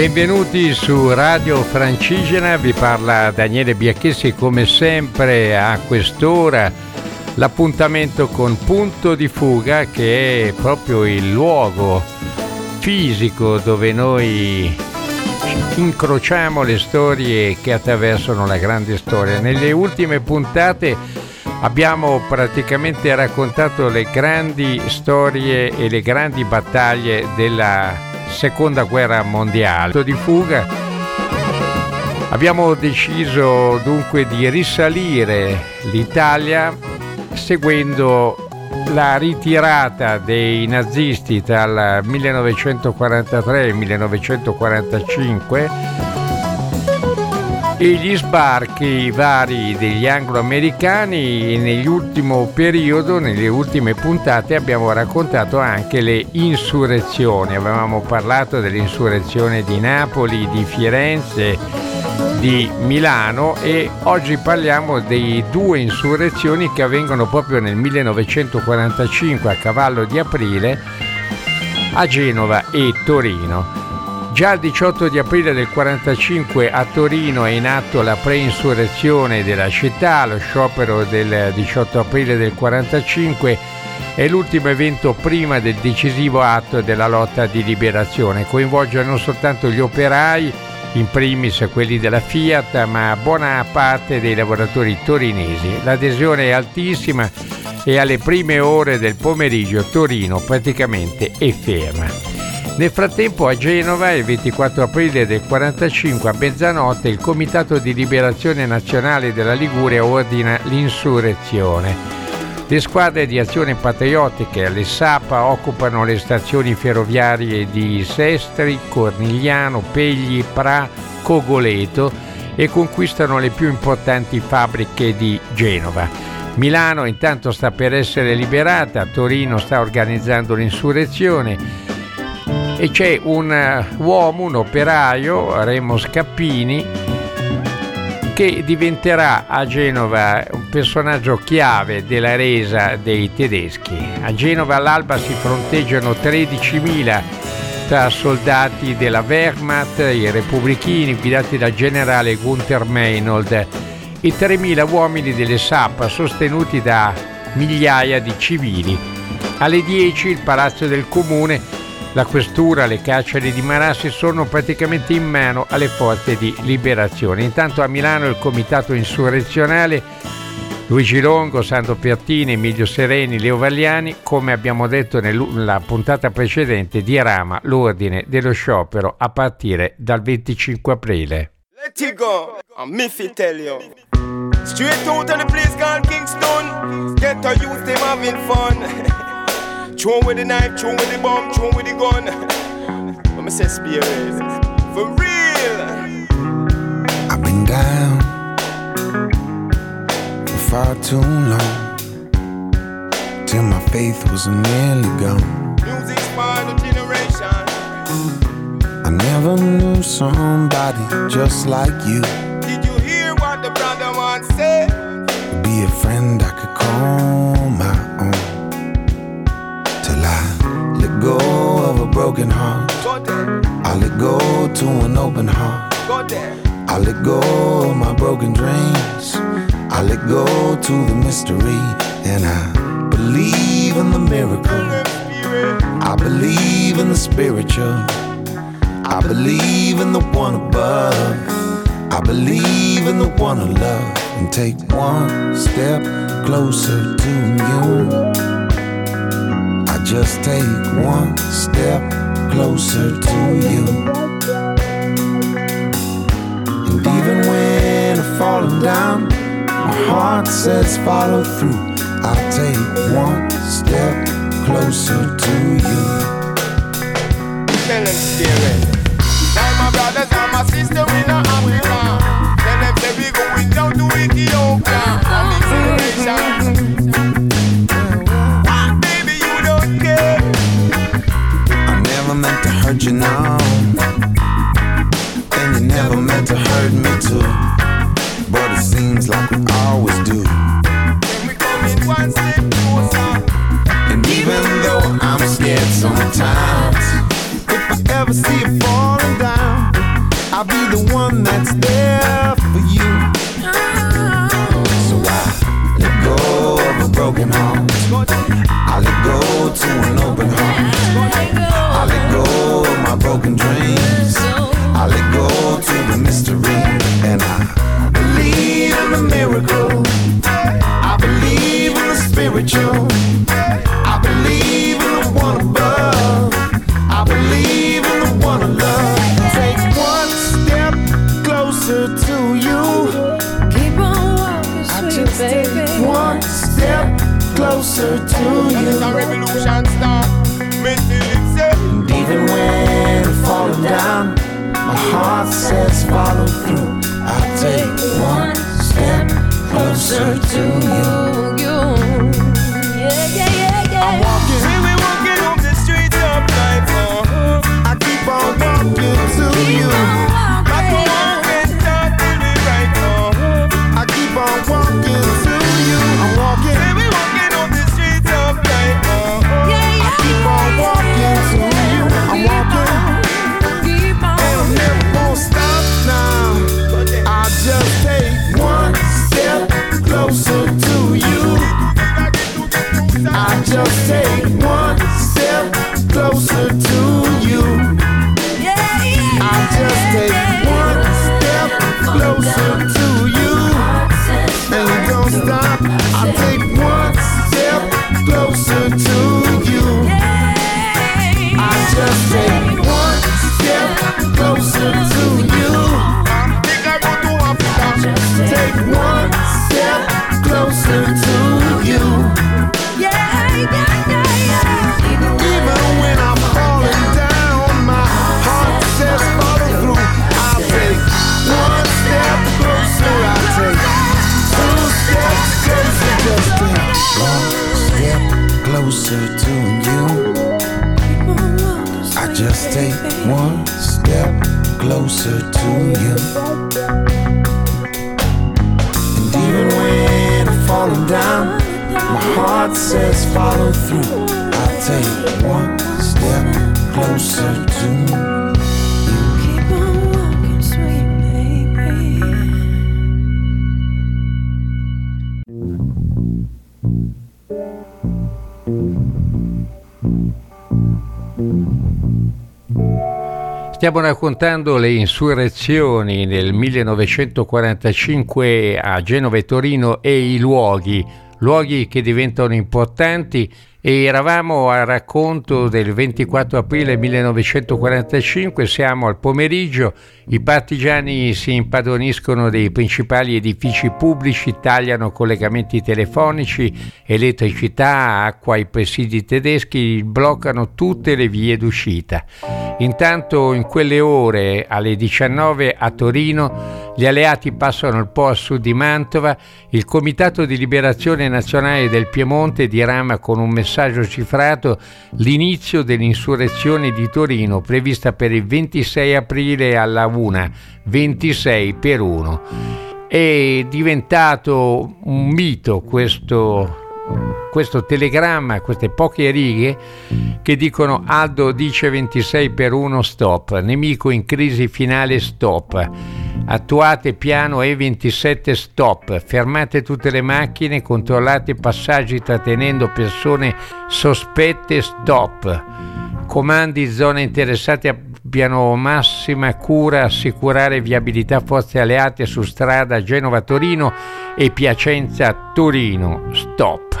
Benvenuti su Radio Francigena, vi parla Daniele Biacchessi come sempre a quest'ora l'appuntamento con Punto di Fuga che è proprio il luogo fisico dove noi incrociamo le storie che attraversano la grande storia. Nelle ultime puntate abbiamo praticamente raccontato le grandi storie e le grandi battaglie della seconda guerra mondiale. Di fuga abbiamo deciso dunque di risalire l'Italia seguendo la ritirata dei nazisti il 1943 e il 1945 e gli sbarchi vari degli anglo-americani nell'ultimo periodo, nelle ultime puntate abbiamo raccontato anche le insurrezioni, avevamo parlato dell'insurrezione di Napoli, di Firenze, di Milano e oggi parliamo dei due insurrezioni che avvengono proprio nel 1945 a cavallo di aprile a Genova e Torino. Già il 18 di aprile del 45 a Torino è in atto la preinsurrezione della città, lo sciopero del 18 aprile del 45 è l'ultimo evento prima del decisivo atto della lotta di liberazione. Coinvolge non soltanto gli operai, in primis quelli della Fiat, ma buona parte dei lavoratori torinesi. L'adesione è altissima e alle prime ore del pomeriggio Torino praticamente è ferma. Nel frattempo a Genova, il 24 aprile del 45 a mezzanotte, il Comitato di Liberazione Nazionale della Liguria ordina l'insurrezione. Le squadre di azione patriottiche alle Sapa occupano le stazioni ferroviarie di Sestri, Cornigliano, Pegli, Pra, Cogoleto e conquistano le più importanti fabbriche di Genova. Milano intanto sta per essere liberata, Torino sta organizzando l'insurrezione, e c'è un eh, uomo, un operaio, Remo Scappini, che diventerà a Genova un personaggio chiave della resa dei tedeschi. A Genova all'alba si fronteggiano 13.000 tra soldati della Wehrmacht, i repubblichini guidati dal generale Gunther Meinold e 3.000 uomini delle SAP sostenuti da migliaia di civili. Alle 10 il palazzo del comune la questura, le carceri di Marassi sono praticamente in mano alle forze di liberazione. Intanto a Milano il comitato insurrezionale Luigi Longo, Sandro Piattini, Emilio Sereni, Leo Vagliani, come abbiamo detto nella puntata precedente, dirama l'ordine dello sciopero a partire dal 25 aprile. Let it go, fi tell you. Straight out of the place called Kingston, get a youth them having fun. Throw with the knife, throw with the bomb, throw with the gun. Me say spirit. For real. I've been down for far too long. Till my faith was nearly gone. Music's for the generation. I never knew somebody just like you. Did you hear what the brother once said? Be a friend I could call broken heart. I let go to an open heart. I let go of my broken dreams. I let go to the mystery. And I believe in the miracle. I believe in the spiritual. I believe in the one above. I believe in the one I love. And take one step closer to you just take one step closer to you. And even when I'm falling down, my heart says follow through. I'll take one step closer to you. Tell them spirit. My brothers and my sisters in Africa. Tell them we going down to Ethiopia. don't you know? And you never meant to hurt me too. But it seems like we always do. And even though I'm scared sometimes, if I ever see closer to you. I just take one step closer to you. And even when I'm falling down, my heart says follow through. I take one step closer to you. Stiamo raccontando le insurrezioni nel 1945 a Genova e Torino e i luoghi, luoghi che diventano importanti e eravamo al racconto del 24 aprile 1945, siamo al pomeriggio, i partigiani si impadroniscono dei principali edifici pubblici, tagliano collegamenti telefonici, elettricità, acqua ai presidi tedeschi, bloccano tutte le vie d'uscita. Intanto in quelle ore alle 19 a Torino gli alleati passano il Po a sud di Mantova, il Comitato di Liberazione Nazionale del Piemonte dirama con un messaggio cifrato l'inizio dell'insurrezione di Torino prevista per il 26 aprile alla 1, 26 per 1. È diventato un mito questo questo telegramma, queste poche righe che dicono Aldo dice 26 per 1 stop, nemico in crisi finale stop, attuate piano E27 stop, fermate tutte le macchine, controllate i passaggi trattenendo persone sospette stop, comandi zone interessate abbiano massima cura assicurare viabilità forze alleate su strada Genova-Torino e Piacenza-Torino. Stop.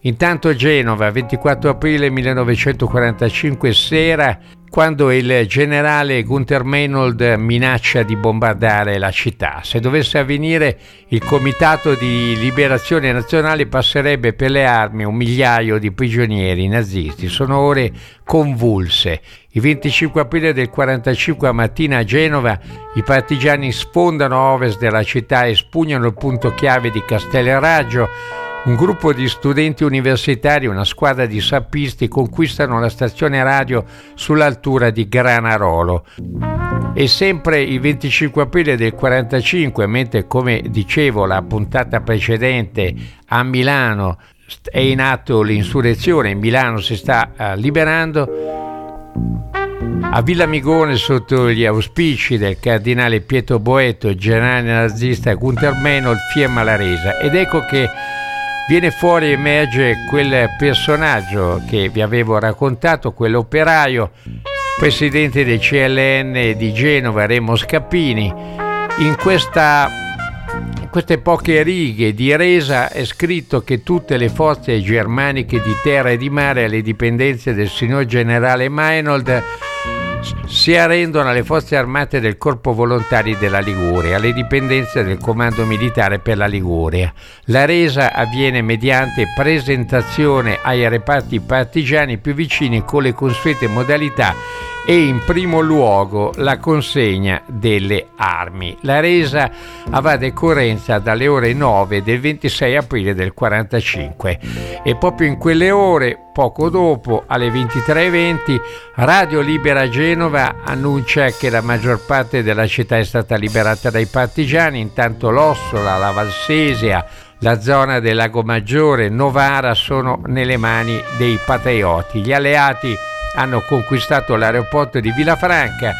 Intanto Genova, 24 aprile 1945 sera, quando il generale Gunther Meinhold minaccia di bombardare la città. Se dovesse avvenire, il Comitato di Liberazione Nazionale passerebbe per le armi un migliaio di prigionieri nazisti. Sono ore convulse. Il 25 aprile del 45 a mattina a Genova i partigiani sfondano a ovest della città e spugnano il punto chiave di Castelraggio un gruppo di studenti universitari, una squadra di sappisti conquistano la stazione radio sull'altura di Granarolo. E sempre il 25 aprile del 45, mentre come dicevo la puntata precedente a Milano è in atto l'insurrezione, Milano si sta uh, liberando, a Villa Migone, sotto gli auspici del cardinale Pietro Boeto, generale nazista Gunther Menold, firma la resa. Ed ecco che viene fuori, emerge quel personaggio che vi avevo raccontato, quell'operaio, presidente del CLN di Genova, Remo Scappini, in questa queste poche righe di resa è scritto che tutte le forze germaniche di terra e di mare alle dipendenze del signor generale Meinold si arrendono alle forze armate del Corpo Volontari della Liguria, alle dipendenze del Comando Militare per la Liguria. La resa avviene mediante presentazione ai reparti partigiani più vicini con le consuete modalità e in primo luogo la consegna delle armi. La resa avrà decorrenza dalle ore 9 del 26 aprile del 45 e proprio in quelle ore, poco dopo, alle 23.20, Radio Libera Genova annuncia che la maggior parte della città è stata liberata dai partigiani, intanto l'Ossola, la Valsesia, la zona del Lago Maggiore, Novara sono nelle mani dei patrioti. Gli alleati hanno conquistato l'aeroporto di Villafranca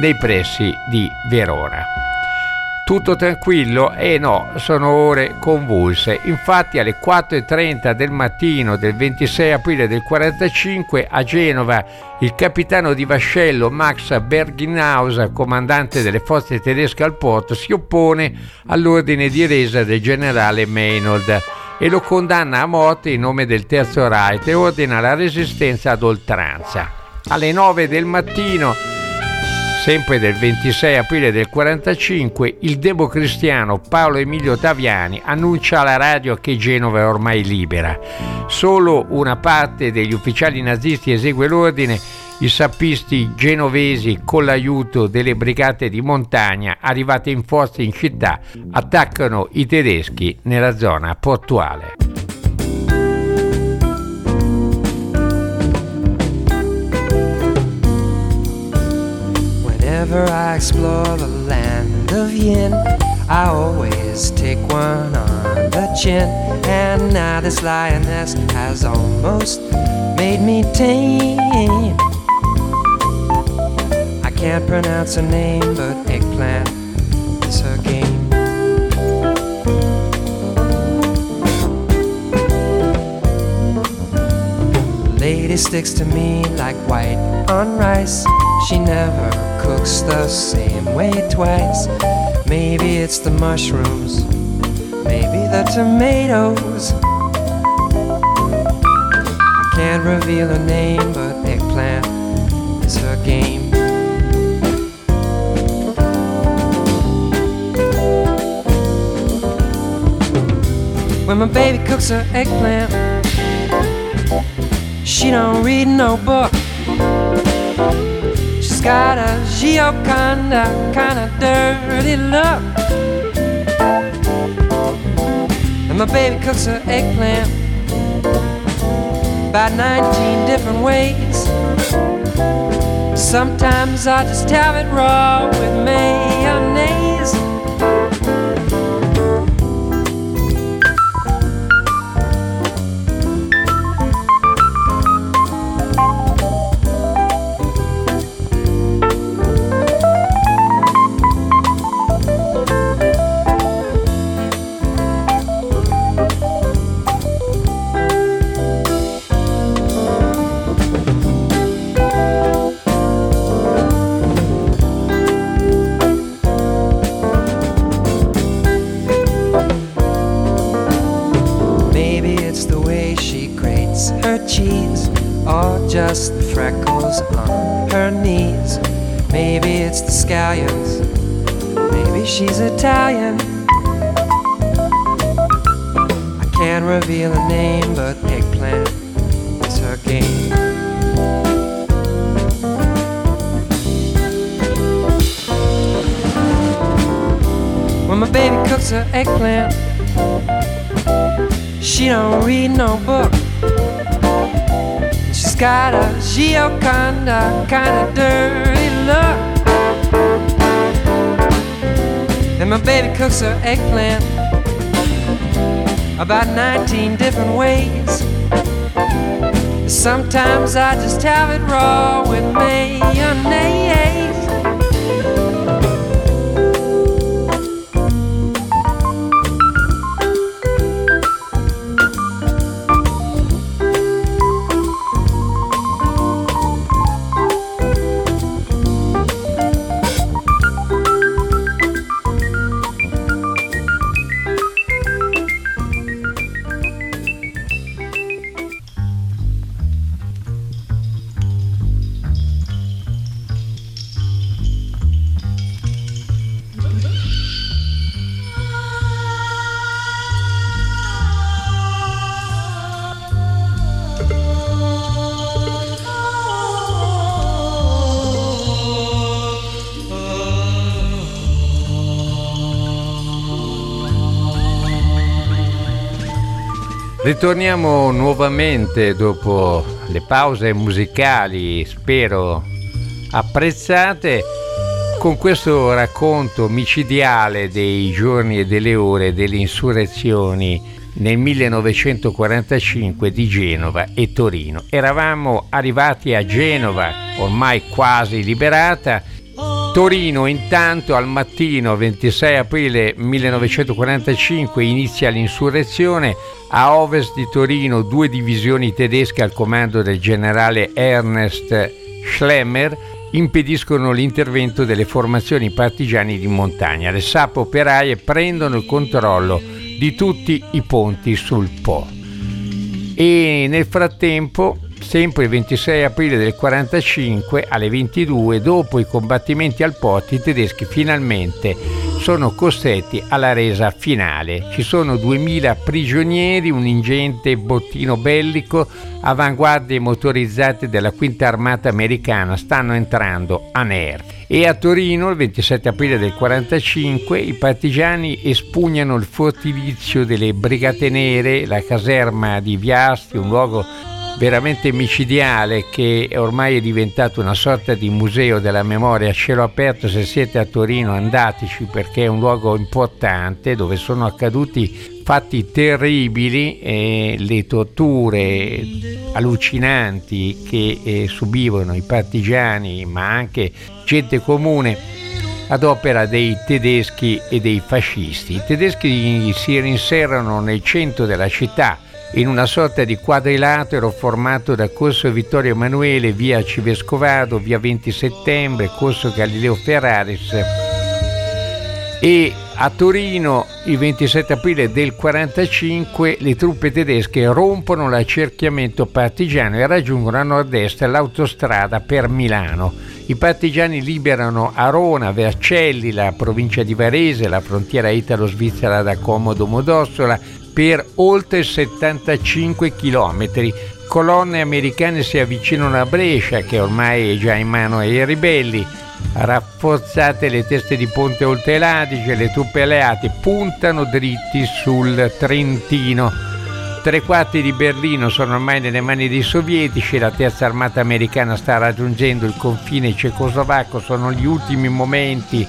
nei pressi di Verona. Tutto tranquillo? Eh no, sono ore convulse. Infatti alle 4.30 del mattino del 26 aprile del 45 a Genova il capitano di vascello Max Berginaus, comandante delle forze tedesche al porto, si oppone all'ordine di resa del generale Meinold e lo condanna a morte in nome del Terzo Reich e ordina la resistenza ad oltranza. Alle 9 del mattino, sempre del 26 aprile del 45, il democristiano Paolo Emilio Taviani annuncia alla radio che Genova è ormai libera. Solo una parte degli ufficiali nazisti esegue l'ordine i sappisti genovesi, con l'aiuto delle brigate di montagna arrivate in forza in città, attaccano i tedeschi nella zona portuale. Whenever I explore the land of Yin, I always take one on the chin. And now this lioness has almost made me tame. Can't pronounce her name, but eggplant is her game. lady sticks to me like white on rice. She never cooks the same way twice. Maybe it's the mushrooms, maybe the tomatoes. I can't reveal her name, but eggplant is her game. When my baby cooks her eggplant, she don't read no book. She's got a Gioconda kind of dirty look. And my baby cooks her eggplant about 19 different ways. Sometimes I just have it raw with mayonnaise. Got a Gioconda kind of dirty look. And my baby cooks her eggplant about 19 different ways. Sometimes I just have it raw with mayonnaise. Ritorniamo nuovamente dopo le pause musicali, spero apprezzate, con questo racconto micidiale dei giorni e delle ore delle insurrezioni nel 1945 di Genova e Torino. Eravamo arrivati a Genova, ormai quasi liberata, Torino intanto al mattino 26 aprile 1945 inizia l'insurrezione, a ovest di Torino due divisioni tedesche al comando del generale Ernest Schlemmer impediscono l'intervento delle formazioni partigiani di montagna. Le sappe operaie prendono il controllo di tutti i ponti sul Po. E nel frattempo sempre il 26 aprile del 45 alle 22, dopo i combattimenti al Porto, i tedeschi finalmente sono costretti alla resa finale. Ci sono 2000 prigionieri, un ingente bottino bellico, avanguardie motorizzate della quinta armata americana stanno entrando a Nervi. E a Torino, il 27 aprile del 45, i partigiani espugnano il fortilizio delle Brigate Nere, la caserma di Viasti, un luogo veramente micidiale che ormai è diventato una sorta di museo della memoria a cielo aperto. Se siete a Torino andateci perché è un luogo importante dove sono accaduti fatti terribili e le torture allucinanti che eh, subivano i partigiani ma anche gente comune ad opera dei tedeschi e dei fascisti. I tedeschi si rinserrano nel centro della città in una sorta di quadrilatero formato da Corso Vittorio Emanuele, via Civescovado, via 20 settembre, Corso Galileo Ferraris e a Torino il 27 aprile del 45 le truppe tedesche rompono l'accerchiamento partigiano e raggiungono a nord-est l'autostrada per Milano. I partigiani liberano Arona, Vercelli, la provincia di Varese, la frontiera italo-svizzera da Comodo Modossola, per oltre 75 km. Colonne americane si avvicinano a Brescia, che ormai è già in mano ai ribelli. Rafforzate le teste di ponte oltre l'Adige, le truppe alleate puntano dritti sul Trentino. Tre quarti di Berlino sono ormai nelle mani dei sovietici, la terza armata americana sta raggiungendo il confine cecoslovacco, sono gli ultimi momenti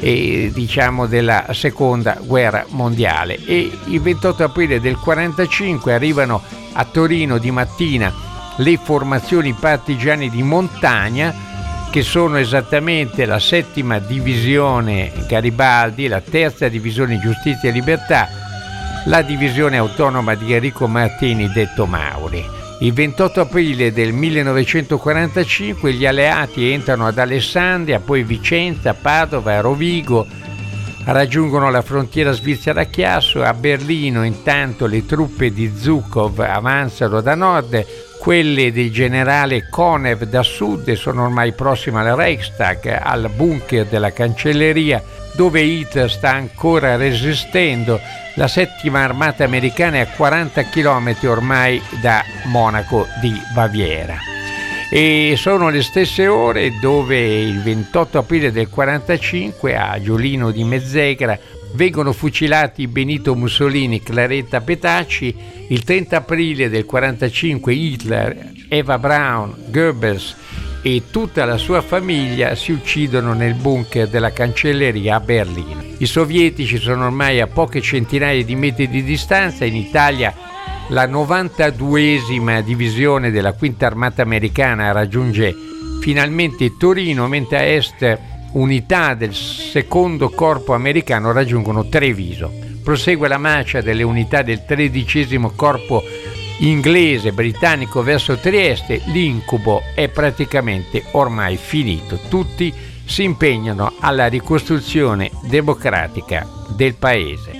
eh, diciamo della seconda guerra mondiale e il 28 aprile del 45 arrivano a Torino di mattina le formazioni partigiani di montagna che sono esattamente la settima divisione Garibaldi, la terza divisione Giustizia e Libertà, la divisione autonoma di Enrico Martini detto Mauri. Il 28 aprile del 1945 gli alleati entrano ad Alessandria, poi Vicenza, Padova, Rovigo, raggiungono la frontiera svizzera a Chiasso, a Berlino intanto le truppe di Zukov avanzano da nord, quelle del generale Konev da sud sono ormai prossime al Reichstag, al bunker della cancelleria dove Hitler sta ancora resistendo la settima armata americana è a 40 km ormai da Monaco di Baviera. E sono le stesse ore dove il 28 aprile del 45 a Giolino di Mezzegra vengono fucilati Benito Mussolini Claretta Petacci, il 30 aprile del 45 Hitler, Eva Braun, Goebbels e tutta la sua famiglia si uccidono nel bunker della cancelleria a Berlino. I sovietici sono ormai a poche centinaia di metri di distanza, in Italia la 92esima divisione della quinta armata americana raggiunge finalmente Torino, mentre a est unità del secondo corpo americano raggiungono Treviso. Prosegue la marcia delle unità del tredicesimo corpo inglese, britannico verso Trieste, l'incubo è praticamente ormai finito. Tutti si impegnano alla ricostruzione democratica del paese.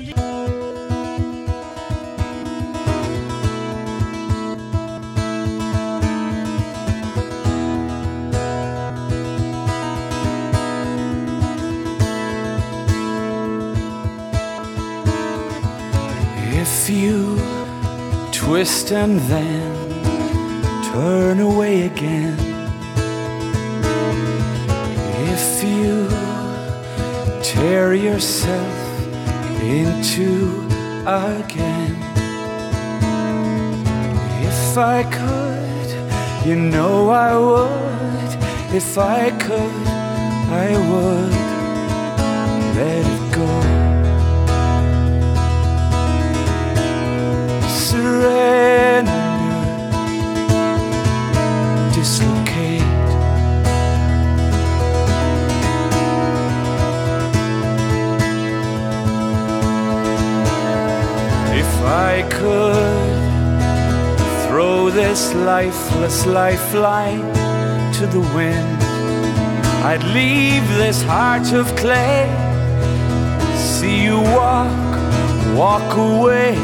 Twist and then turn away again. If you tear yourself into again, If I could, you know I would. If I could, I would could throw this lifeless lifeline to the wind, I'd leave this heart of clay. See you walk, walk away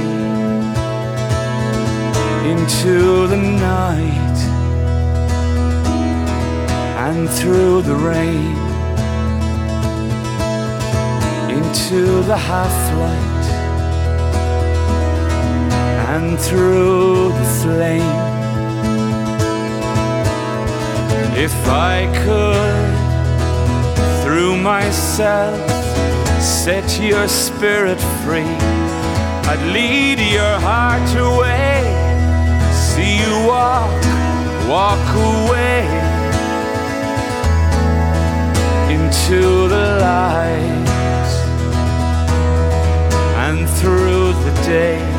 into the night and through the rain into the half light and through the flame. If I could, through myself, set your spirit free, I'd lead your heart away. See you walk, walk away into the light and through the day.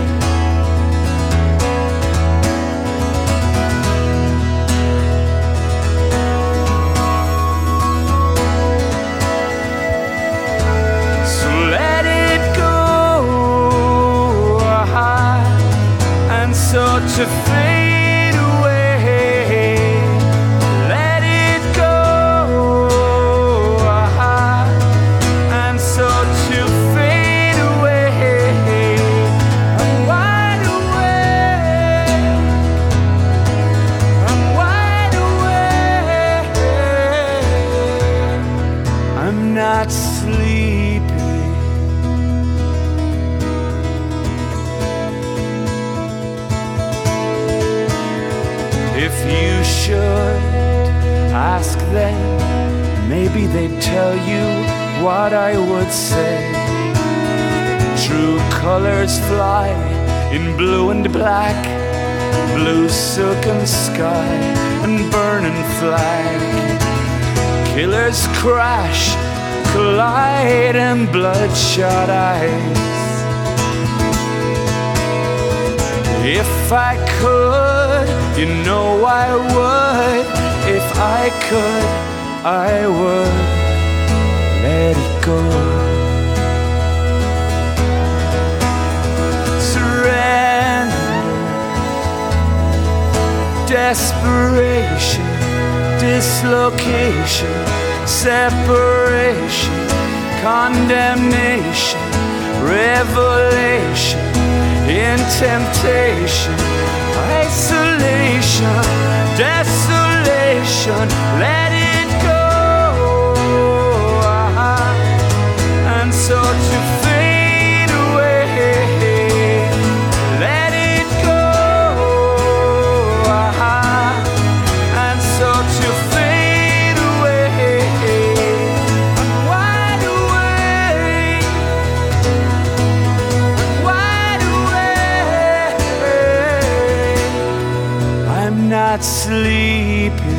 You should ask them, maybe they'd tell you what I would say. True colors fly in blue and black, blue silken sky and burning flag. Killers crash, collide, and bloodshot eyes. If I could, you know I would. If I could, I would let it go. Surrender, desperation, dislocation, separation, condemnation, revelation, in temptation, isolation, desolation. Let not sleeping.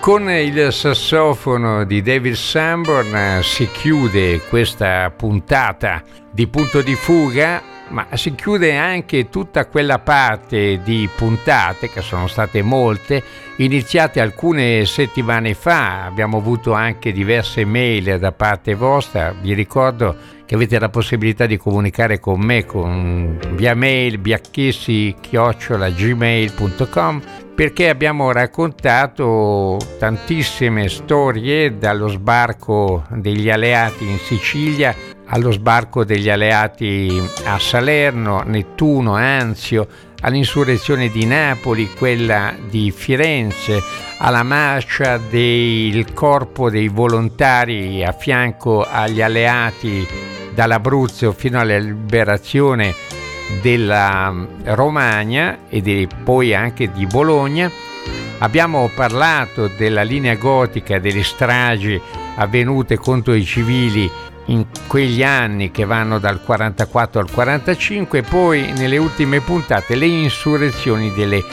Con il sassofono di David Sanborn si chiude questa puntata di punto di fuga, ma si chiude anche tutta quella parte di puntate, che sono state molte, iniziate alcune settimane fa. Abbiamo avuto anche diverse mail da parte vostra. Vi ricordo che avete la possibilità di comunicare con me con, via mail biacchessi-gmail.com perché abbiamo raccontato tantissime storie dallo sbarco degli alleati in Sicilia allo sbarco degli alleati a Salerno, Nettuno, Anzio, all'insurrezione di Napoli, quella di Firenze, alla marcia del corpo dei volontari a fianco agli alleati dall'Abruzzo fino alla liberazione della Romagna e poi anche di Bologna. Abbiamo parlato della linea gotica delle stragi avvenute contro i civili in quegli anni che vanno dal 44 al 45 poi nelle ultime puntate le insurrezioni delle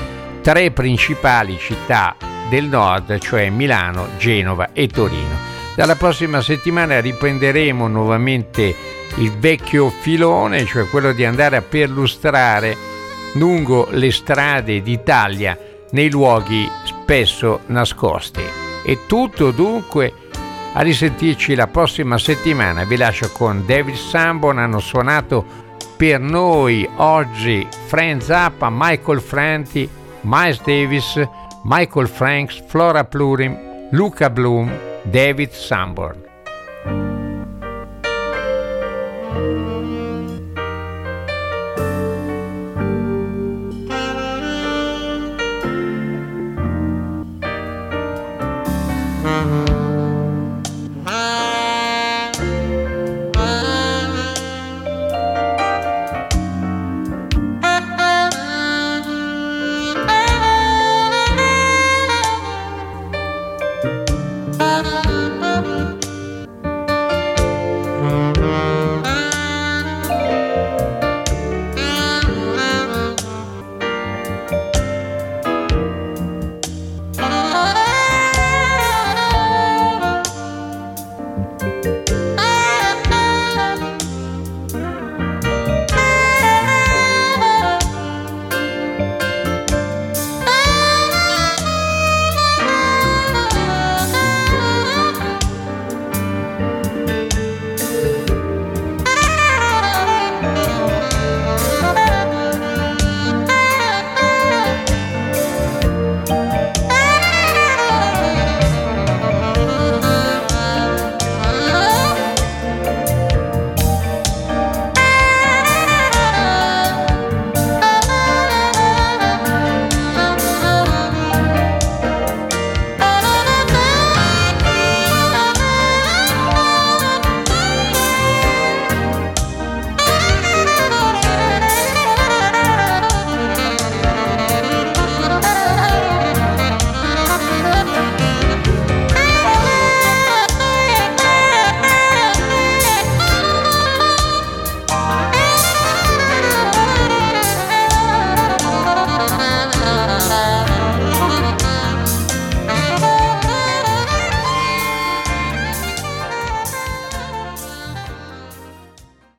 tre principali città del nord, cioè Milano, Genova e Torino. Dalla prossima settimana riprenderemo nuovamente il vecchio filone, cioè quello di andare a perlustrare lungo le strade d'Italia nei luoghi spesso nascosti. E tutto dunque a risentirci la prossima settimana. Vi lascio con David Sambon, hanno suonato per noi oggi Frank Zappa, Michael Franti, Miles Davis, Michael Franks, Flora Plurim, Luca Bloom, David Sanborn. Thank you